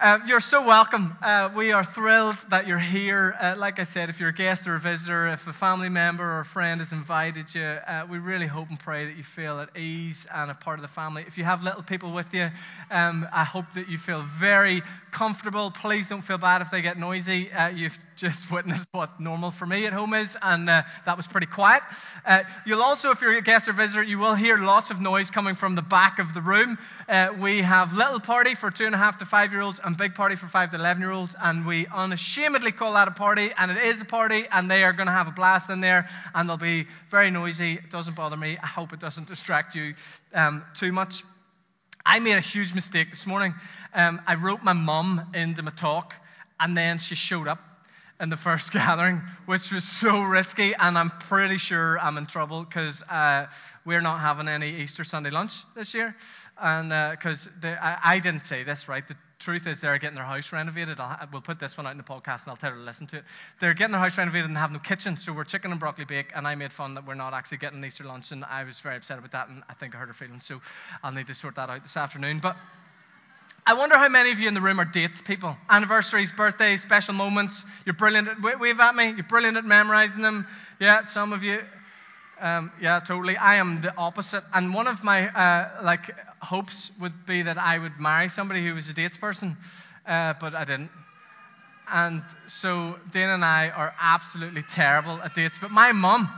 Uh, you're so welcome. Uh, we are thrilled that you're here. Uh, like I said, if you're a guest or a visitor, if a family member or a friend has invited you, uh, we really hope and pray that you feel at ease and a part of the family. If you have little people with you, um, I hope that you feel very comfortable. Please don't feel bad if they get noisy. Uh, you've just witnessed what normal for me at home is, and uh, that was pretty quiet. you'll also, if you're a guest or visitor, you will hear lots of noise coming from the back of the room. we have little party for two and a half to five year olds and big party for 5 to 11 year olds, and we unashamedly call that a party, and it is a party, and they are going to have a blast in there, and they'll be very noisy. It doesn't bother me. I hope it doesn't distract you um, too much. I made a huge mistake this morning. Um, I wrote my mum into my talk, and then she showed up in the first gathering, which was so risky, and I'm pretty sure I'm in trouble because uh, we're not having any Easter Sunday lunch this year. And because uh, I, I, didn't say this right, the truth is they're getting their house renovated. I'll, we'll put this one out in the podcast and I'll tell her to listen to it. They're getting their house renovated and have no kitchen, so we're chicken and broccoli bake. And I made fun that we're not actually getting Easter lunch, and I was very upset about that, and I think I hurt her feelings. So I'll need to sort that out this afternoon. But I wonder how many of you in the room are dates people, anniversaries, birthdays, special moments. You're brilliant. At, wave at me. You're brilliant at memorizing them. Yeah, some of you. Um, yeah, totally. I am the opposite. And one of my uh, like hopes would be that I would marry somebody who was a dates person, uh, but I didn't. And so Dana and I are absolutely terrible at dates. But my mum,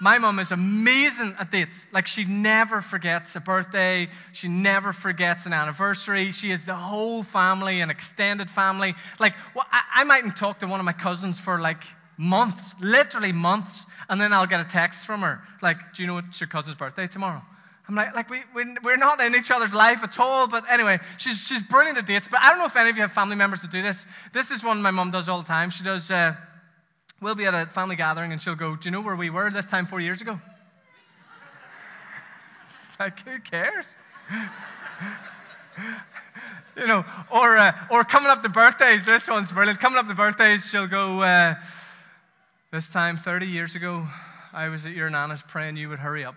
my mum is amazing at dates. Like she never forgets a birthday. She never forgets an anniversary. She has the whole family, an extended family. Like well, I, I mightn't talk to one of my cousins for like months, literally months, and then I'll get a text from her like, "Do you know it's your cousin's birthday tomorrow?" I'm like, like we, we, we're not in each other's life at all. But anyway, she's, she's brilliant at dates. But I don't know if any of you have family members that do this. This is one my mum does all the time. She does, uh, we'll be at a family gathering and she'll go, Do you know where we were this time four years ago? like, who cares? you know, or, uh, or coming up to birthdays. This one's brilliant. Coming up to birthdays, she'll go, uh, This time 30 years ago, I was at your nana's praying you would hurry up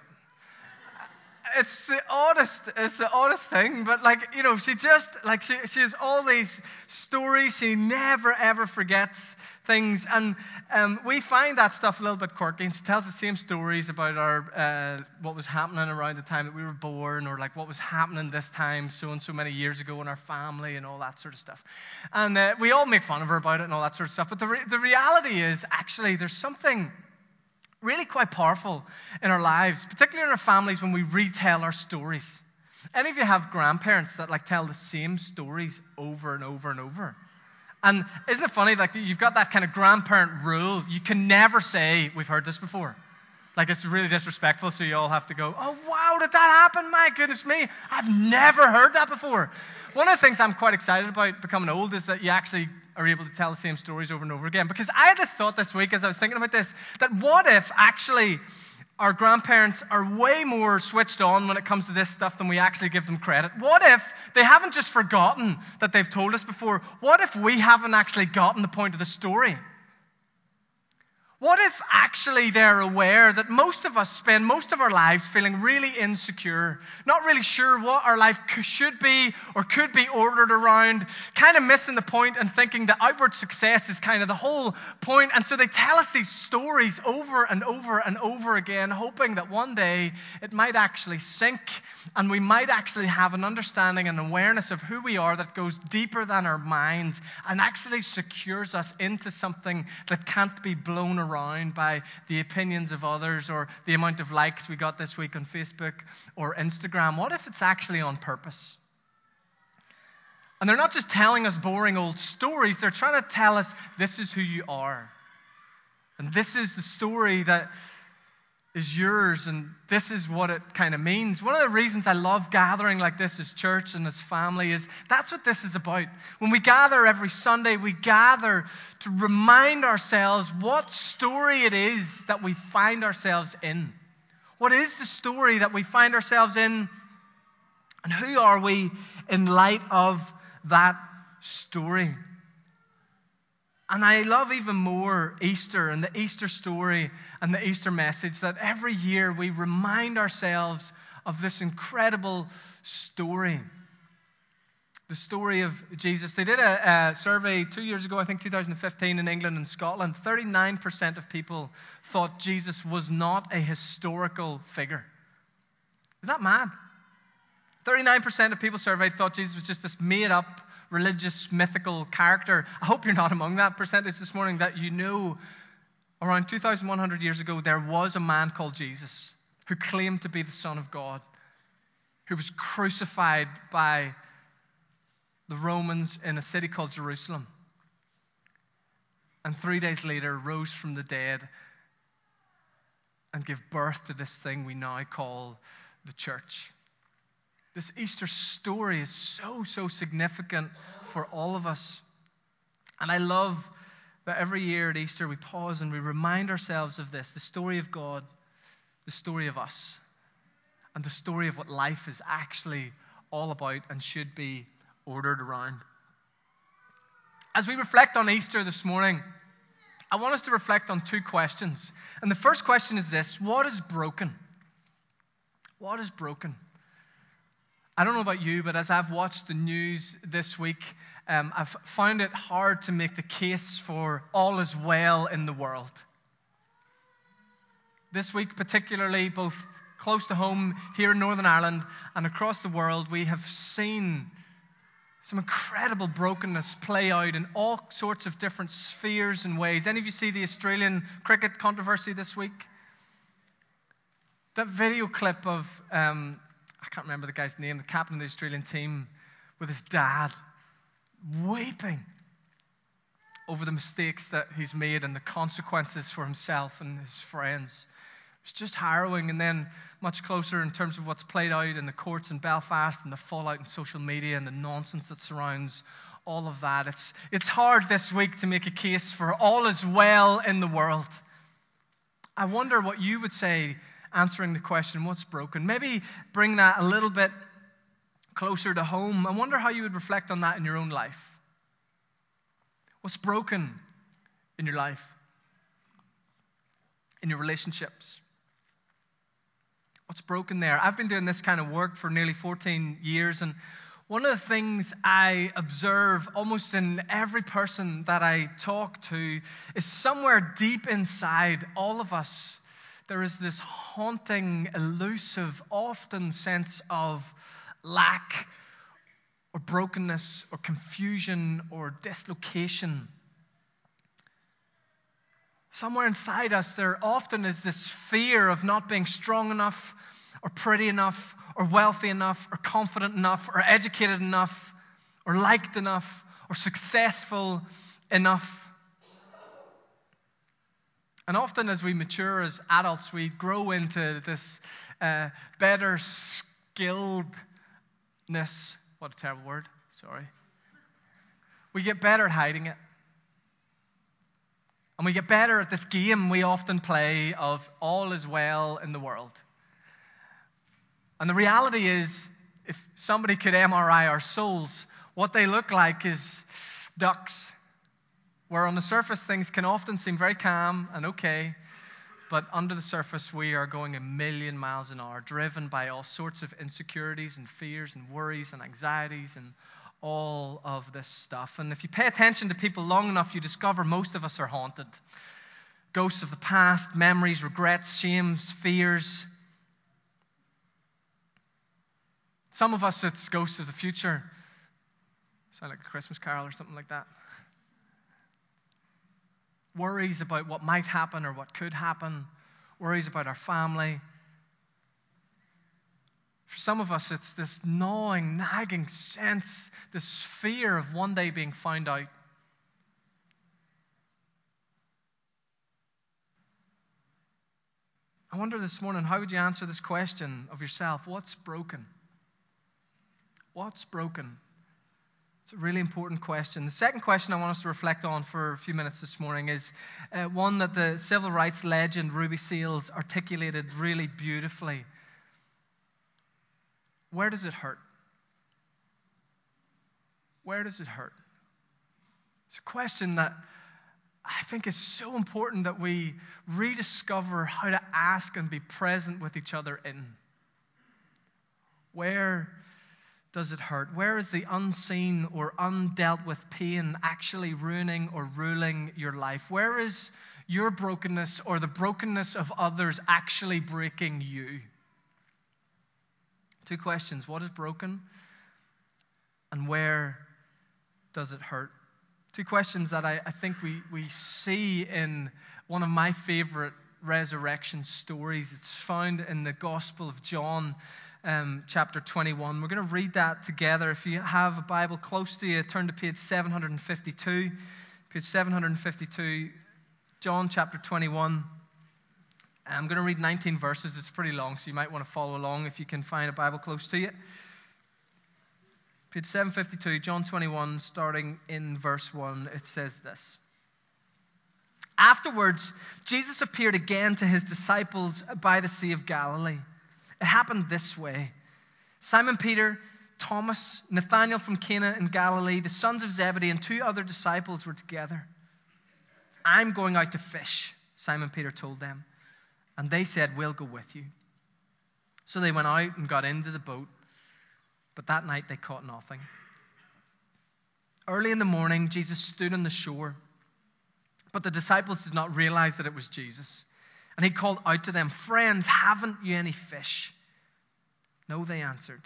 it's the oddest, it's the oddest thing, but like, you know, she just, like, she, she has all these stories. She never, ever forgets things. And um, we find that stuff a little bit quirky. And she tells the same stories about our, uh, what was happening around the time that we were born, or like what was happening this time so and so many years ago in our family and all that sort of stuff. And uh, we all make fun of her about it and all that sort of stuff. But the, re- the reality is, actually, there's something really quite powerful in our lives, particularly in our families when we retell our stories. Any of you have grandparents that like tell the same stories over and over and over? And isn't it funny, like you've got that kind of grandparent rule? You can never say, We've heard this before. Like it's really disrespectful, so you all have to go, Oh, wow, did that happen? My goodness me, I've never heard that before. One of the things I'm quite excited about becoming old is that you actually are able to tell the same stories over and over again. Because I had this thought this week as I was thinking about this that what if actually our grandparents are way more switched on when it comes to this stuff than we actually give them credit? What if they haven't just forgotten that they've told us before? What if we haven't actually gotten the point of the story? What if actually they're aware that most of us spend most of our lives feeling really insecure, not really sure what our life should be or could be ordered around, kind of missing the point and thinking that outward success is kind of the whole point. And so they tell us these stories over and over and over again, hoping that one day it might actually sink and we might actually have an understanding and awareness of who we are that goes deeper than our minds and actually secures us into something that can't be blown around around by the opinions of others or the amount of likes we got this week on Facebook or Instagram? What if it's actually on purpose? And they're not just telling us boring old stories, they're trying to tell us this is who you are. And this is the story that is yours, and this is what it kind of means. One of the reasons I love gathering like this as church and as family is that's what this is about. When we gather every Sunday, we gather to remind ourselves what story it is that we find ourselves in. What is the story that we find ourselves in? And who are we in light of that story? And I love even more Easter and the Easter story and the Easter message that every year we remind ourselves of this incredible story. The story of Jesus. They did a, a, survey two years ago, I think 2015, in England and Scotland. 39% of people thought Jesus was not a historical figure. Is that mad? 39% of people surveyed thought Jesus was just this made up religious mythical character. I hope you're not among that percentage this morning that you know around 2,100 years ago there was a man called Jesus who claimed to be the Son of God, who was crucified by the Romans in a city called Jerusalem. And three days later, rose from the dead and gave birth to this thing we now call the church. This Easter story is so, so significant for all of us. And I love that every year at Easter we pause and we remind ourselves of this the story of God, the story of us, and the story of what life is actually all about and should be ordered around. As we reflect on Easter this morning, I want us to reflect on two questions. And the first question is this What is broken? What is broken? I don't know about you, but as I've watched the news this week, um, I've found it hard to make the case for all is well in the world. This week, particularly, both close to home here in Northern Ireland and across the world, we have seen some incredible brokenness play out in all sorts of different spheres and ways. Any of you see the Australian cricket controversy this week? That video clip of, um, I can't remember the guy's name, the captain of the Australian team, with his dad weeping over the mistakes that he's made and the consequences for himself and his friends. It's just harrowing. And then, much closer in terms of what's played out in the courts in Belfast and the fallout in social media and the nonsense that surrounds all of that. It's, it's hard this week to make a case for all is well in the world. I wonder what you would say answering the question, what's broken? Maybe bring that a little bit closer to home. I wonder how you would reflect on that in your own life. What's broken in your life? In your relationships? What's broken there? I've been doing this kind of work for nearly 14 years, and one of the things I observe almost in every person that I talk to is somewhere deep inside all of us, there is this haunting, elusive, often sense of lack or brokenness or confusion or dislocation. Somewhere inside us, there often is this fear of not being strong enough or pretty enough or wealthy enough or confident enough or educated enough or liked enough or successful enough. And often, as we mature as adults, we grow into this uh, better skilledness. What a terrible word. Sorry. We get better at hiding it. And we get better at this game we often play of all is well in the world. And the reality is, if somebody could MRI our souls, what they look like is ducks, where on the surface things can often seem very calm and okay, but under the surface we are going a million miles an hour, driven by all sorts of insecurities and fears and worries and anxieties and all of this stuff. And if you pay attention to people long enough, you discover most of us are haunted. Ghosts of the past, memories, regrets, shames, fears, Some of us, it's ghosts of the future. Sound like a Christmas carol or something like that. Worries about what might happen or what could happen, worries about our family. For some of us, it's this gnawing, nagging sense, this fear of one day being found out. I wonder this morning, how would you answer this question of yourself? What's broken? What's broken? It's a really important question. The second question I want us to reflect on for a few minutes this morning is uh, one that the civil rights legend Ruby Sales articulated really beautifully. Where does it hurt? Where does it hurt? It's a question that I think is so important that we rediscover how to ask and be present with each other in. Where does it hurt? Where is the unseen or undealt with pain actually ruining or ruling your life? Where is your brokenness or the brokenness of others actually breaking you? Two questions. What is broken? And where does it hurt? Two questions that I, I think we, we see in one of my favorite resurrection stories. It's found in the Gospel of John, um, chapter 21. We're going to read that together. If you have a Bible close to you, turn to page 752. Page 752, John chapter 21. I'm going to read 19 verses. It's pretty long, so you might want to follow along if you can find a Bible close to you. Page 752, John 21, starting in verse 1, it says this. Afterwards, Jesus appeared again to his disciples by the Sea of Galilee. It happened this way Simon Peter, Thomas, Nathanael from Cana in Galilee, the sons of Zebedee, and two other disciples were together. I'm going out to fish, Simon Peter told them. And they said, We'll go with you. So they went out and got into the boat, but that night they caught nothing. Early in the morning, Jesus stood on the shore, but the disciples did not realize that it was Jesus. And he called out to them, Friends, haven't you any fish? No, they answered.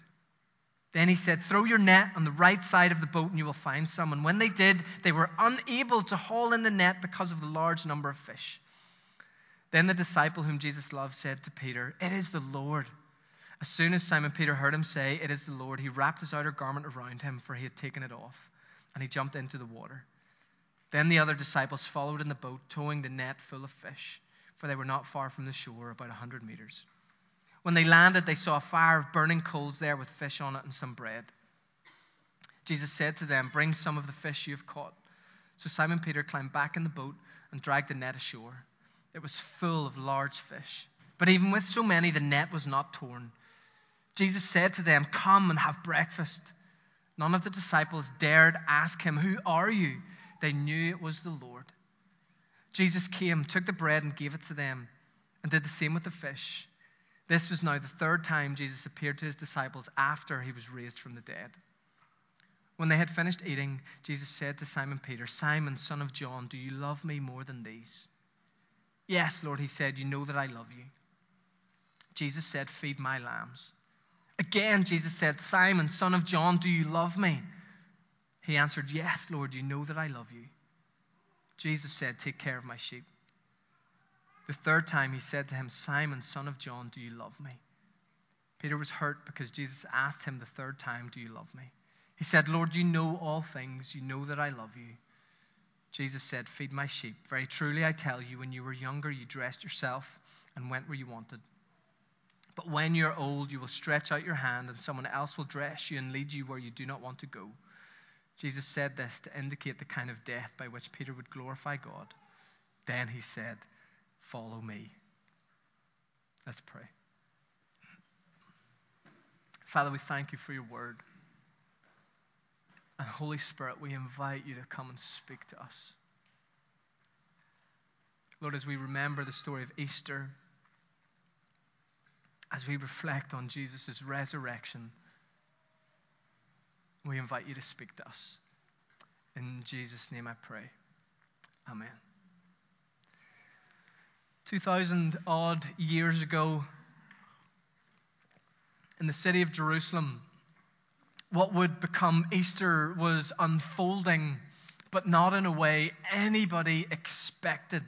Then he said, Throw your net on the right side of the boat and you will find some. And when they did, they were unable to haul in the net because of the large number of fish. Then the disciple whom Jesus loved said to Peter, It is the Lord. As soon as Simon Peter heard him say, It is the Lord, he wrapped his outer garment around him, for he had taken it off, and he jumped into the water. Then the other disciples followed in the boat, towing the net full of fish for they were not far from the shore, about a hundred meters. When they landed, they saw a fire of burning coals there with fish on it and some bread. Jesus said to them, Bring some of the fish you have caught. So Simon Peter climbed back in the boat and dragged the net ashore. It was full of large fish, but even with so many, the net was not torn. Jesus said to them, Come and have breakfast. None of the disciples dared ask him, Who are you? They knew it was the Lord. Jesus came, took the bread, and gave it to them, and did the same with the fish. This was now the third time Jesus appeared to his disciples after he was raised from the dead. When they had finished eating, Jesus said to Simon Peter, Simon, son of John, do you love me more than these? Yes, Lord, he said, You know that I love you. Jesus said, Feed my lambs. Again, Jesus said, Simon, son of John, do you love me? He answered, Yes, Lord, you know that I love you. Jesus said, Take care of my sheep. The third time he said to him, Simon, son of John, do you love me? Peter was hurt because Jesus asked him the third time, Do you love me? He said, Lord, you know all things. You know that I love you. Jesus said, Feed my sheep. Very truly I tell you, when you were younger, you dressed yourself and went where you wanted. But when you're old, you will stretch out your hand, and someone else will dress you and lead you where you do not want to go. Jesus said this to indicate the kind of death by which Peter would glorify God. Then he said, Follow me. Let's pray. Father, we thank you for your word. And Holy Spirit, we invite you to come and speak to us. Lord, as we remember the story of Easter, as we reflect on Jesus' resurrection, we invite you to speak to us. In Jesus' name I pray. Amen. 2,000 odd years ago, in the city of Jerusalem, what would become Easter was unfolding, but not in a way anybody expected.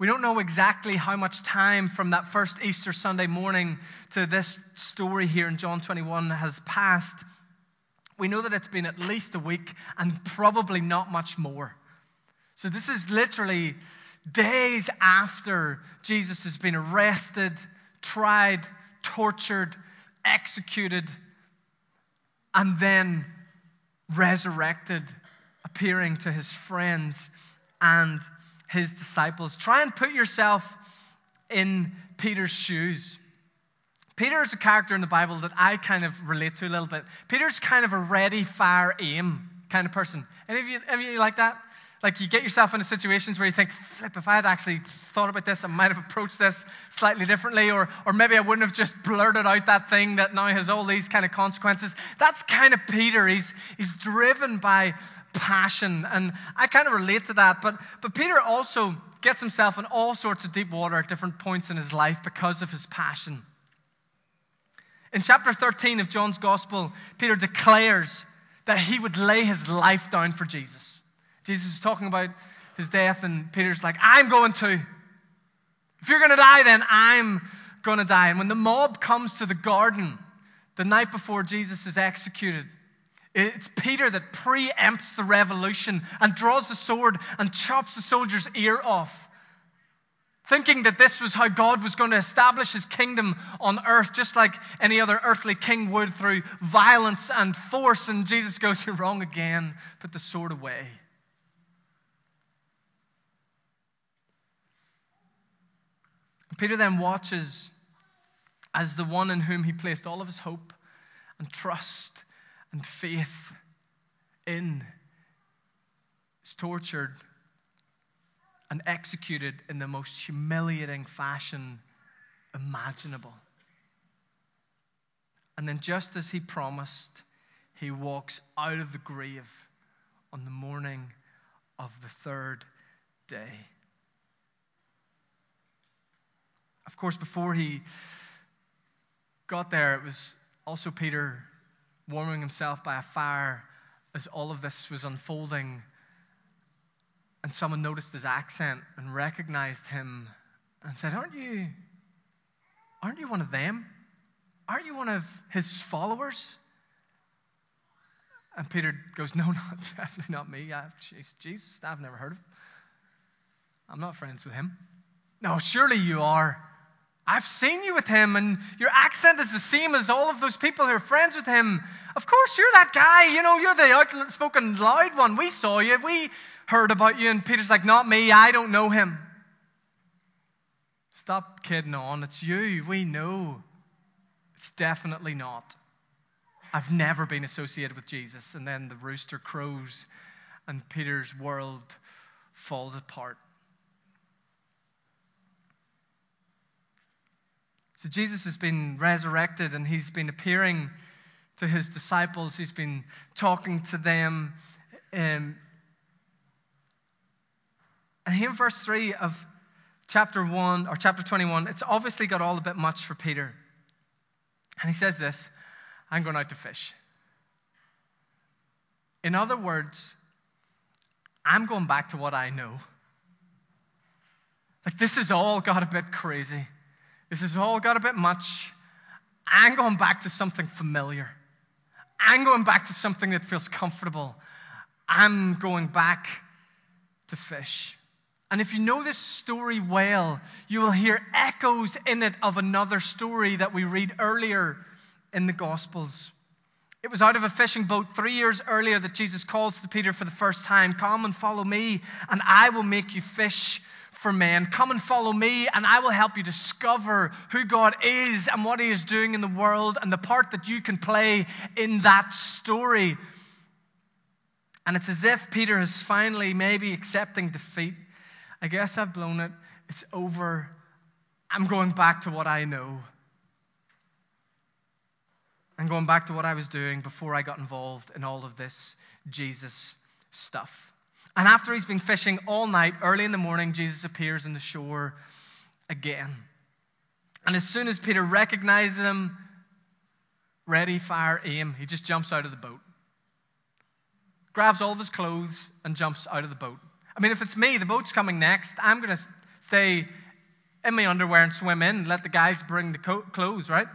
We don't know exactly how much time from that first Easter Sunday morning to this story here in John 21 has passed. We know that it's been at least a week and probably not much more. So, this is literally days after Jesus has been arrested, tried, tortured, executed, and then resurrected, appearing to his friends and his disciples. Try and put yourself in Peter's shoes. Peter is a character in the Bible that I kind of relate to a little bit. Peter's kind of a ready, fire, aim kind of person. Any of you, any of you like that? Like you get yourself into situations where you think, flip, if I had actually thought about this, I might have approached this slightly differently, or, or maybe I wouldn't have just blurted out that thing that now has all these kind of consequences. That's kind of Peter. He's, he's driven by passion. And I kind of relate to that. But, but Peter also gets himself in all sorts of deep water at different points in his life because of his passion. In chapter 13 of John's Gospel, Peter declares that he would lay his life down for Jesus. Jesus is talking about his death, and Peter's like, I'm going to. If you're going to die, then I'm going to die. And when the mob comes to the garden the night before Jesus is executed, it's Peter that preempts the revolution and draws the sword and chops the soldier's ear off. Thinking that this was how God was going to establish his kingdom on earth, just like any other earthly king would through violence and force. And Jesus goes, You're wrong again. Put the sword away. Peter then watches as the one in whom he placed all of his hope and trust and faith in is tortured and executed in the most humiliating fashion imaginable. And then, just as he promised, he walks out of the grave on the morning of the third day. Of course, before he got there, it was also Peter warming himself by a fire as all of this was unfolding. And someone noticed his accent and recognized him and said, Aren't you, aren't you one of them? Aren't you one of his followers? And Peter goes, No, not, definitely not me. Jesus, I've never heard of him. I'm not friends with him. No, surely you are. I've seen you with him, and your accent is the same as all of those people who are friends with him. Of course, you're that guy. You know, you're the outspoken, loud one. We saw you. We heard about you. And Peter's like, Not me. I don't know him. Stop kidding on. It's you. We know. It's definitely not. I've never been associated with Jesus. And then the rooster crows, and Peter's world falls apart. So Jesus has been resurrected and he's been appearing to his disciples, he's been talking to them. Um, and here in verse 3 of chapter 1 or chapter 21, it's obviously got all a bit much for Peter. And he says this I'm going out to fish. In other words, I'm going back to what I know. Like, this has all got a bit crazy. This has all got a bit much. I'm going back to something familiar. I'm going back to something that feels comfortable. I'm going back to fish. And if you know this story well, you will hear echoes in it of another story that we read earlier in the Gospels. It was out of a fishing boat three years earlier that Jesus calls to Peter for the first time Come and follow me, and I will make you fish for men. Come and follow me, and I will help you discover who God is and what He is doing in the world and the part that you can play in that story. And it's as if Peter is finally maybe accepting defeat. I guess I've blown it. It's over. I'm going back to what I know. I'm going back to what I was doing before I got involved in all of this Jesus stuff. And after he's been fishing all night, early in the morning, Jesus appears on the shore again. And as soon as Peter recognizes him, ready, fire, aim, he just jumps out of the boat. Grabs all of his clothes and jumps out of the boat. I mean, if it's me, the boat's coming next. I'm going to stay in my underwear and swim in let the guys bring the co- clothes, right?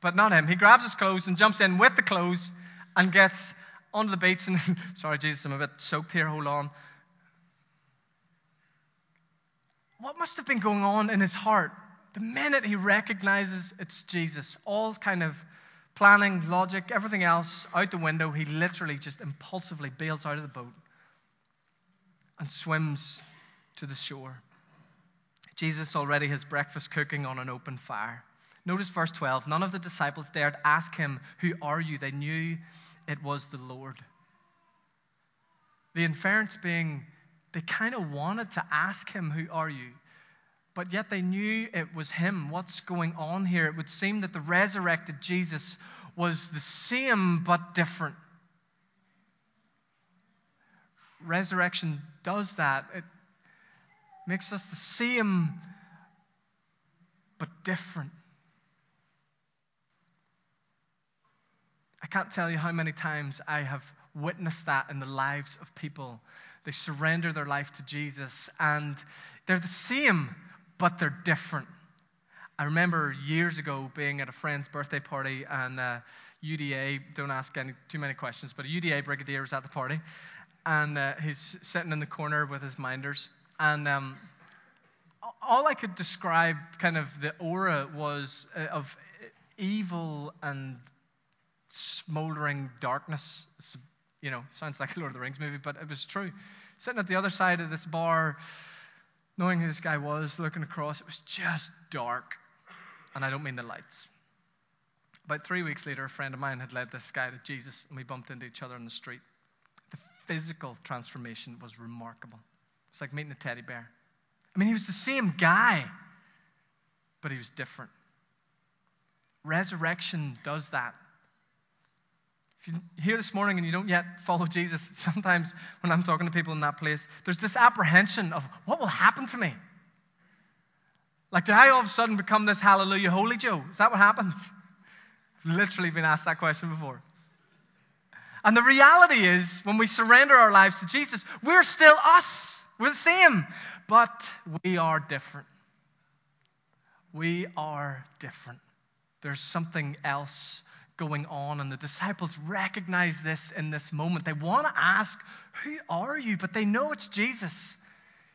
But not him. He grabs his clothes and jumps in with the clothes and gets onto the beach. And sorry, Jesus, I'm a bit soaked here. Hold on. What must have been going on in his heart the minute he recognizes it's Jesus? All kind of planning, logic, everything else out the window. He literally just impulsively bails out of the boat and swims to the shore. Jesus already has breakfast cooking on an open fire. Notice verse 12. None of the disciples dared ask him, Who are you? They knew it was the Lord. The inference being they kind of wanted to ask him, Who are you? But yet they knew it was him. What's going on here? It would seem that the resurrected Jesus was the same but different. Resurrection does that. It makes us the same but different. Can't tell you how many times I have witnessed that in the lives of people. They surrender their life to Jesus and they're the same, but they're different. I remember years ago being at a friend's birthday party and uh, UDA, don't ask any, too many questions, but a UDA brigadier was at the party and uh, he's sitting in the corner with his minders. And um, all I could describe kind of the aura was uh, of evil and smoldering darkness. It's, you know, sounds like a Lord of the Rings movie, but it was true. Sitting at the other side of this bar, knowing who this guy was, looking across, it was just dark. And I don't mean the lights. About three weeks later, a friend of mine had led this guy to Jesus, and we bumped into each other on the street. The physical transformation was remarkable. It's like meeting a teddy bear. I mean, he was the same guy, but he was different. Resurrection does that. If you're here this morning and you don't yet follow Jesus, sometimes when I'm talking to people in that place, there's this apprehension of what will happen to me? Like, do I all of a sudden become this hallelujah holy Joe? Is that what happens? I've literally been asked that question before. And the reality is, when we surrender our lives to Jesus, we're still us. We're the same, but we are different. We are different. There's something else going on. And the disciples recognize this in this moment. They want to ask, Who are you? But they know it's Jesus.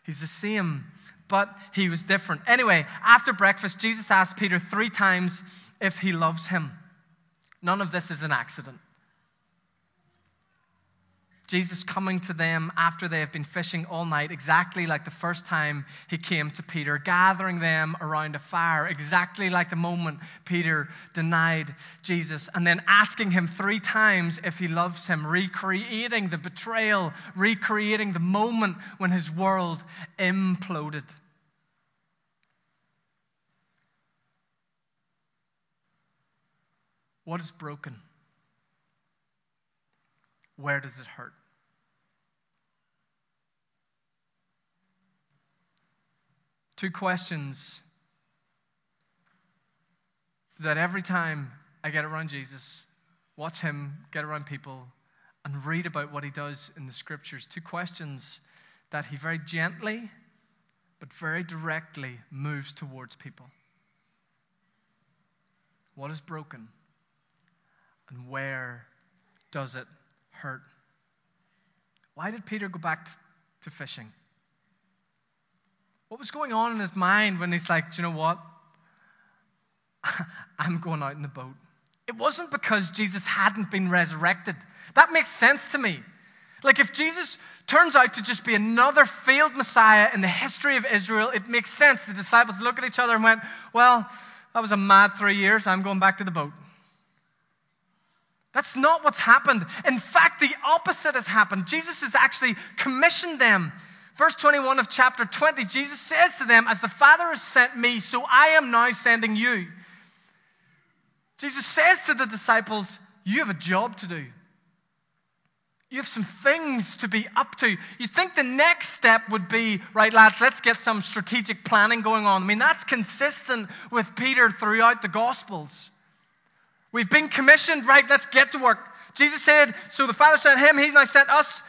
He's the same, but he was different. Anyway, after breakfast, Jesus asked Peter three times if he loves him. None of this is an accident. Jesus coming to them after they have been fishing all night, exactly like the first time he came to Peter, gathering them around a fire, exactly like the moment Peter denied Jesus, and then asking him three times if he loves him, recreating the betrayal, recreating the moment when his world imploded. What is broken? Where does it hurt? Two questions that every time I get around Jesus, watch him get around people, and read about what he does in the scriptures, two questions that he very gently but very directly moves towards people. What is broken? And where does it hurt. Why did Peter go back to fishing? What was going on in his mind when he's like, Do you know what? I'm going out in the boat. It wasn't because Jesus hadn't been resurrected. That makes sense to me. Like, if Jesus turns out to just be another failed Messiah in the history of Israel, it makes sense. The disciples look at each other and went, Well, that was a mad three years. I'm going back to the boat. That's not what's happened. In fact, the opposite has happened. Jesus has actually commissioned them. Verse 21 of chapter 20, Jesus says to them, As the Father has sent me, so I am now sending you. Jesus says to the disciples, You have a job to do. You have some things to be up to. You'd think the next step would be, right, lads, let's get some strategic planning going on. I mean, that's consistent with Peter throughout the Gospels. We've been commissioned, right? Let's get to work. Jesus said, so the Father sent him, he now sent us.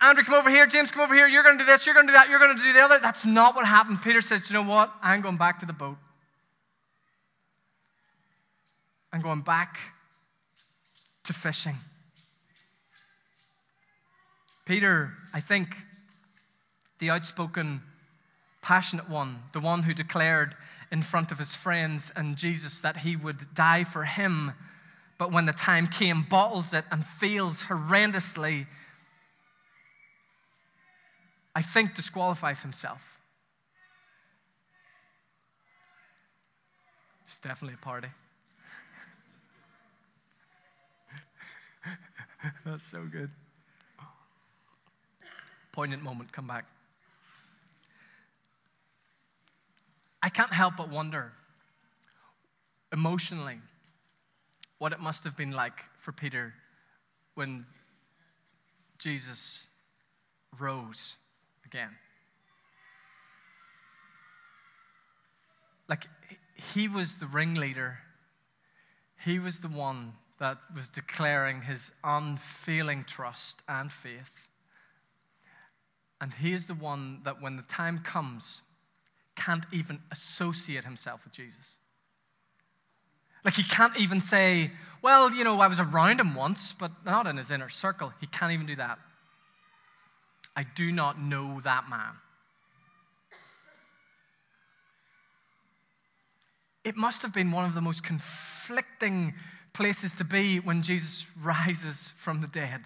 Andrew, come over here. James, come over here. You're going to do this. You're going to do that. You're going to do the other. That's not what happened. Peter says, you know what? I'm going back to the boat. I'm going back to fishing. Peter, I think, the outspoken, passionate one, the one who declared, in front of his friends and Jesus that he would die for him. But when the time came, bottles it and fails horrendously. I think disqualifies himself. It's definitely a party. That's so good. poignant moment come back. Can't help but wonder emotionally what it must have been like for Peter when Jesus rose again. Like, he was the ringleader, he was the one that was declaring his unfailing trust and faith. And he is the one that, when the time comes, can't even associate himself with Jesus. Like he can't even say, well, you know, I was around him once, but not in his inner circle. He can't even do that. I do not know that man. It must have been one of the most conflicting places to be when Jesus rises from the dead.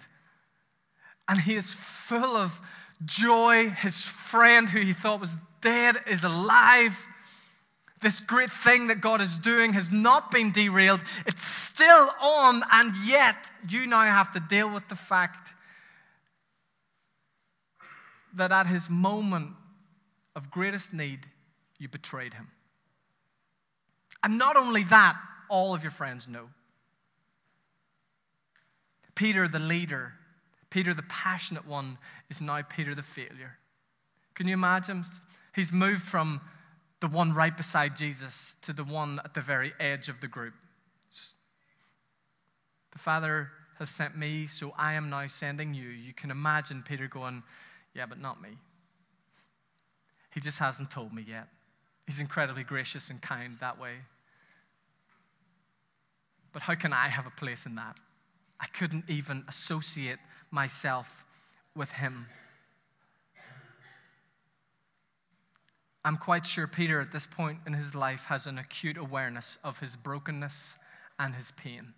And he is full of joy. His friend, who he thought was dead, is alive. This great thing that God is doing has not been derailed. It's still on, and yet you now have to deal with the fact that at his moment of greatest need, you betrayed him. And not only that, all of your friends know. Peter, the leader, Peter, the passionate one, is now Peter, the failure. Can you imagine? He's moved from the one right beside Jesus to the one at the very edge of the group. The Father has sent me, so I am now sending you. You can imagine Peter going, Yeah, but not me. He just hasn't told me yet. He's incredibly gracious and kind that way. But how can I have a place in that? I couldn't even associate myself with him. I'm quite sure Peter, at this point in his life, has an acute awareness of his brokenness and his pain.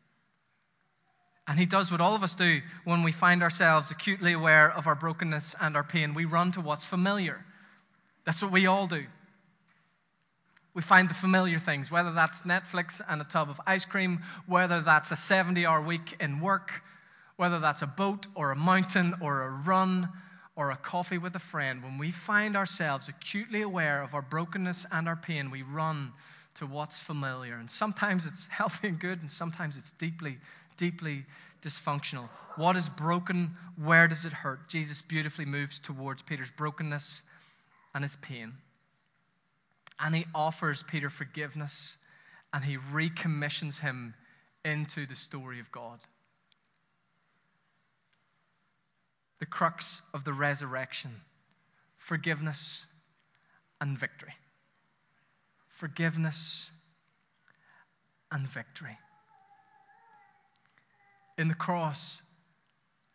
And he does what all of us do when we find ourselves acutely aware of our brokenness and our pain. We run to what's familiar. That's what we all do. We find the familiar things, whether that's Netflix and a tub of ice cream, whether that's a 70 hour week in work, whether that's a boat or a mountain or a run or a coffee with a friend. When we find ourselves acutely aware of our brokenness and our pain, we run to what's familiar. And sometimes it's healthy and good, and sometimes it's deeply, deeply dysfunctional. What is broken? Where does it hurt? Jesus beautifully moves towards Peter's brokenness and his pain. And he offers Peter forgiveness and he recommissions him into the story of God. The crux of the resurrection forgiveness and victory. Forgiveness and victory. In the cross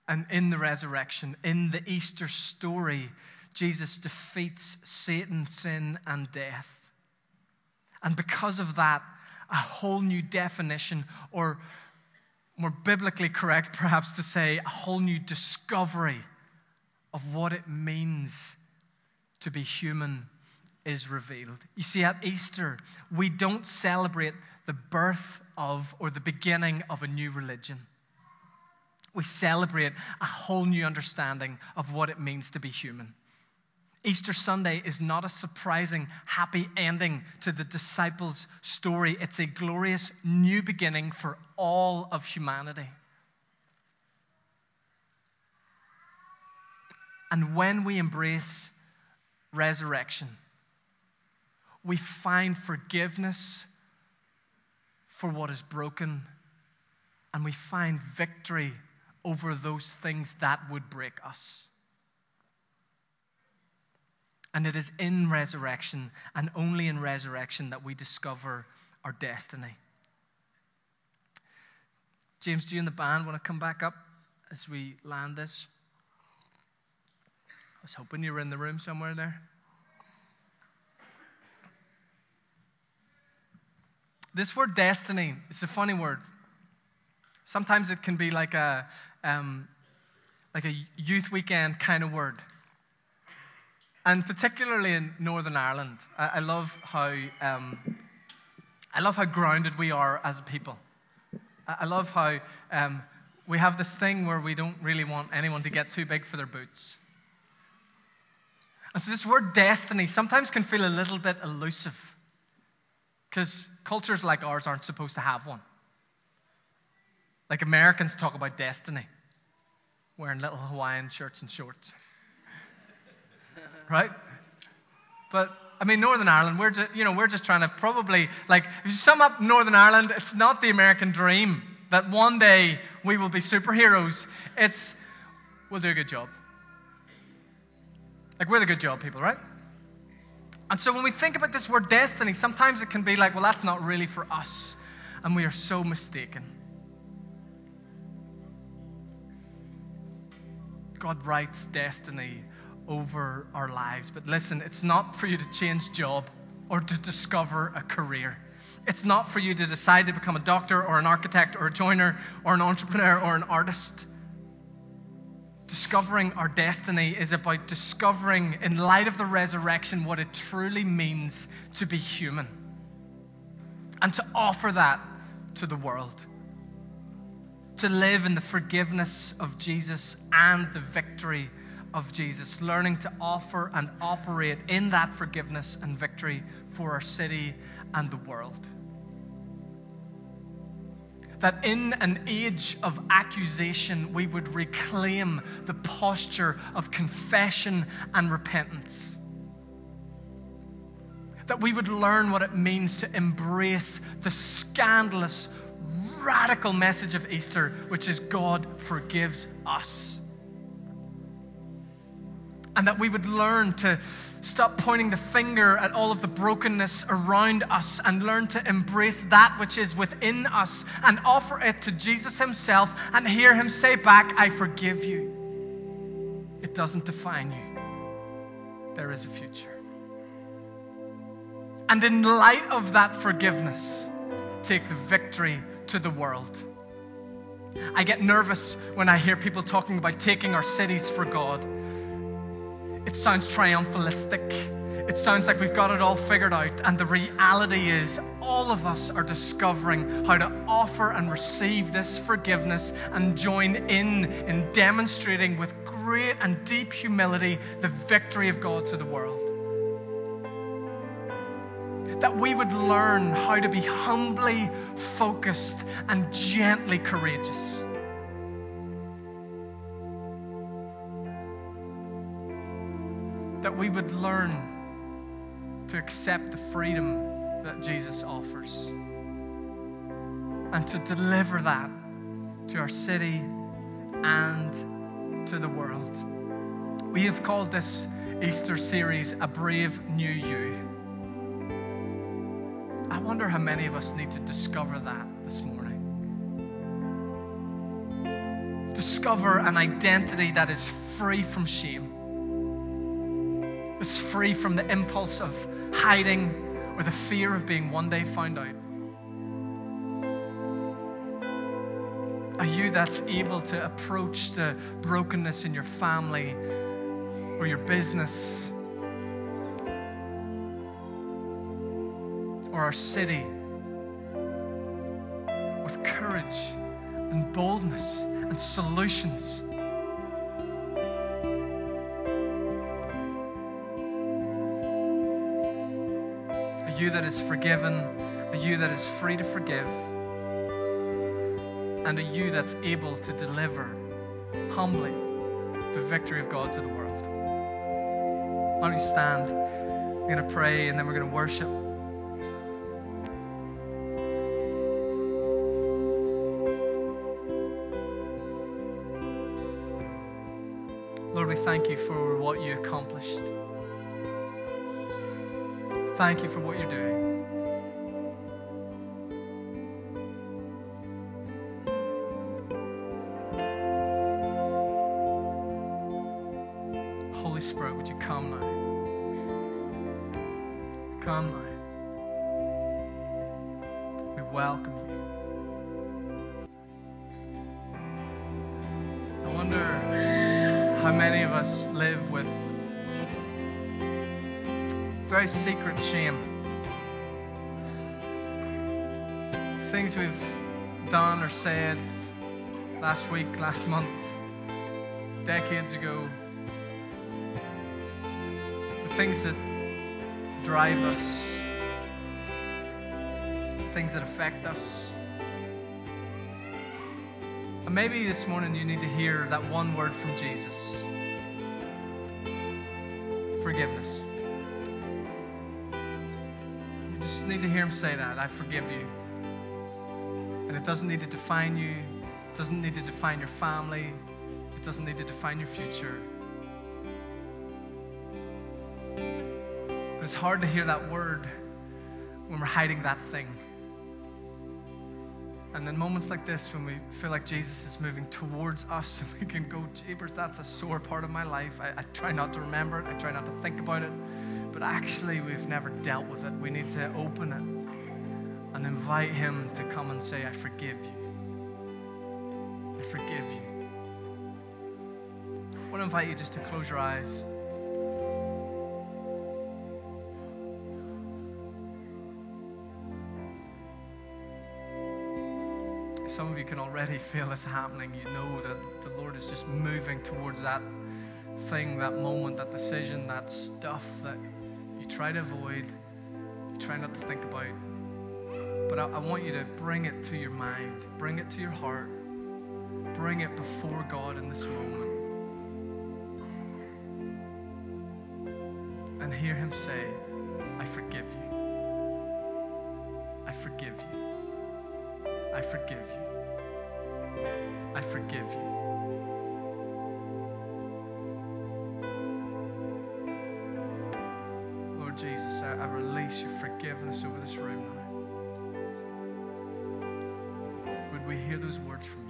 and in the resurrection, in the Easter story, Jesus defeats Satan, sin, and death. And because of that, a whole new definition, or more biblically correct, perhaps to say, a whole new discovery of what it means to be human is revealed. You see, at Easter, we don't celebrate the birth of or the beginning of a new religion. We celebrate a whole new understanding of what it means to be human. Easter Sunday is not a surprising, happy ending to the disciples' story. It's a glorious new beginning for all of humanity. And when we embrace resurrection, we find forgiveness for what is broken, and we find victory over those things that would break us. And it is in resurrection and only in resurrection that we discover our destiny. James, do you and the band want to come back up as we land this? I was hoping you were in the room somewhere there. This word destiny, it's a funny word. Sometimes it can be like a, um, like a youth weekend kind of word. And particularly in Northern Ireland, I, I love how um, I love how grounded we are as a people. I, I love how um, we have this thing where we don't really want anyone to get too big for their boots. And so, this word destiny sometimes can feel a little bit elusive because cultures like ours aren't supposed to have one. Like Americans talk about destiny, wearing little Hawaiian shirts and shorts. Right? But I mean, Northern Ireland, we're just, you know, we're just trying to probably, like, if you sum up Northern Ireland, it's not the American dream that one day we will be superheroes. It's, we'll do a good job. Like, we're the good job people, right? And so when we think about this word destiny, sometimes it can be like, well, that's not really for us. And we are so mistaken. God writes destiny over our lives. But listen, it's not for you to change job or to discover a career. It's not for you to decide to become a doctor or an architect or a joiner or an entrepreneur or an artist. Discovering our destiny is about discovering, in light of the resurrection, what it truly means to be human and to offer that to the world. To live in the forgiveness of Jesus and the victory of Jesus, learning to offer and operate in that forgiveness and victory for our city and the world that in an age of accusation, we would reclaim the posture of confession and repentance. That we would learn what it means to embrace the scandalous, radical message of Easter, which is God forgives us. And that we would learn to Stop pointing the finger at all of the brokenness around us and learn to embrace that which is within us and offer it to Jesus Himself and hear Him say back, I forgive you. It doesn't define you, there is a future. And in light of that forgiveness, take the victory to the world. I get nervous when I hear people talking about taking our cities for God. It sounds triumphalistic. It sounds like we've got it all figured out. And the reality is, all of us are discovering how to offer and receive this forgiveness and join in in demonstrating with great and deep humility the victory of God to the world. That we would learn how to be humbly focused and gently courageous that we would learn to accept the freedom that Jesus offers and to deliver that to our city and to the world. We have called this Easter series A Brave New You. I wonder how many of us need to discover that this morning. Discover an identity that is free from shame is free from the impulse of hiding or the fear of being one day found out? Are you that's able to approach the brokenness in your family or your business or our city with courage and boldness and solutions? That is forgiven, a you that is free to forgive, and a you that's able to deliver humbly the victory of God to the world. Why don't you stand? We're going to pray and then we're going to worship. Lord, we thank you for what you accomplished. Thank you for what you're doing. Decades ago. things that drive us, things that affect us. And maybe this morning you need to hear that one word from Jesus forgiveness. You just need to hear him say that I forgive you. And it doesn't need to define you, it doesn't need to define your family, doesn't need to define your future. But it's hard to hear that word when we're hiding that thing. And then moments like this, when we feel like Jesus is moving towards us, and we can go, Jeepers, that's a sore part of my life. I, I try not to remember it, I try not to think about it. But actually, we've never dealt with it. We need to open it and invite Him to come and say, I forgive you. I forgive you. Want to invite you just to close your eyes. some of you can already feel this happening. You know that the Lord is just moving towards that thing, that moment, that decision, that stuff that you try to avoid, you try not to think about. But I, I want you to bring it to your mind, bring it to your heart, bring it before God in this moment. And hear Him say, I forgive you. I forgive you. I forgive you. I forgive you. Lord Jesus, I, I release your forgiveness over this room now. Would we hear those words from you?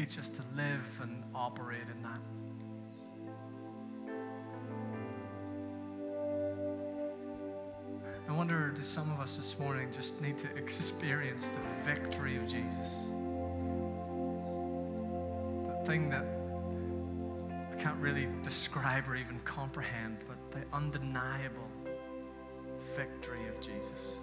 Teach us to live and operate in that. I wonder, do some of us this morning just need to experience the victory of Jesus? The thing that I can't really describe or even comprehend, but the undeniable victory of Jesus.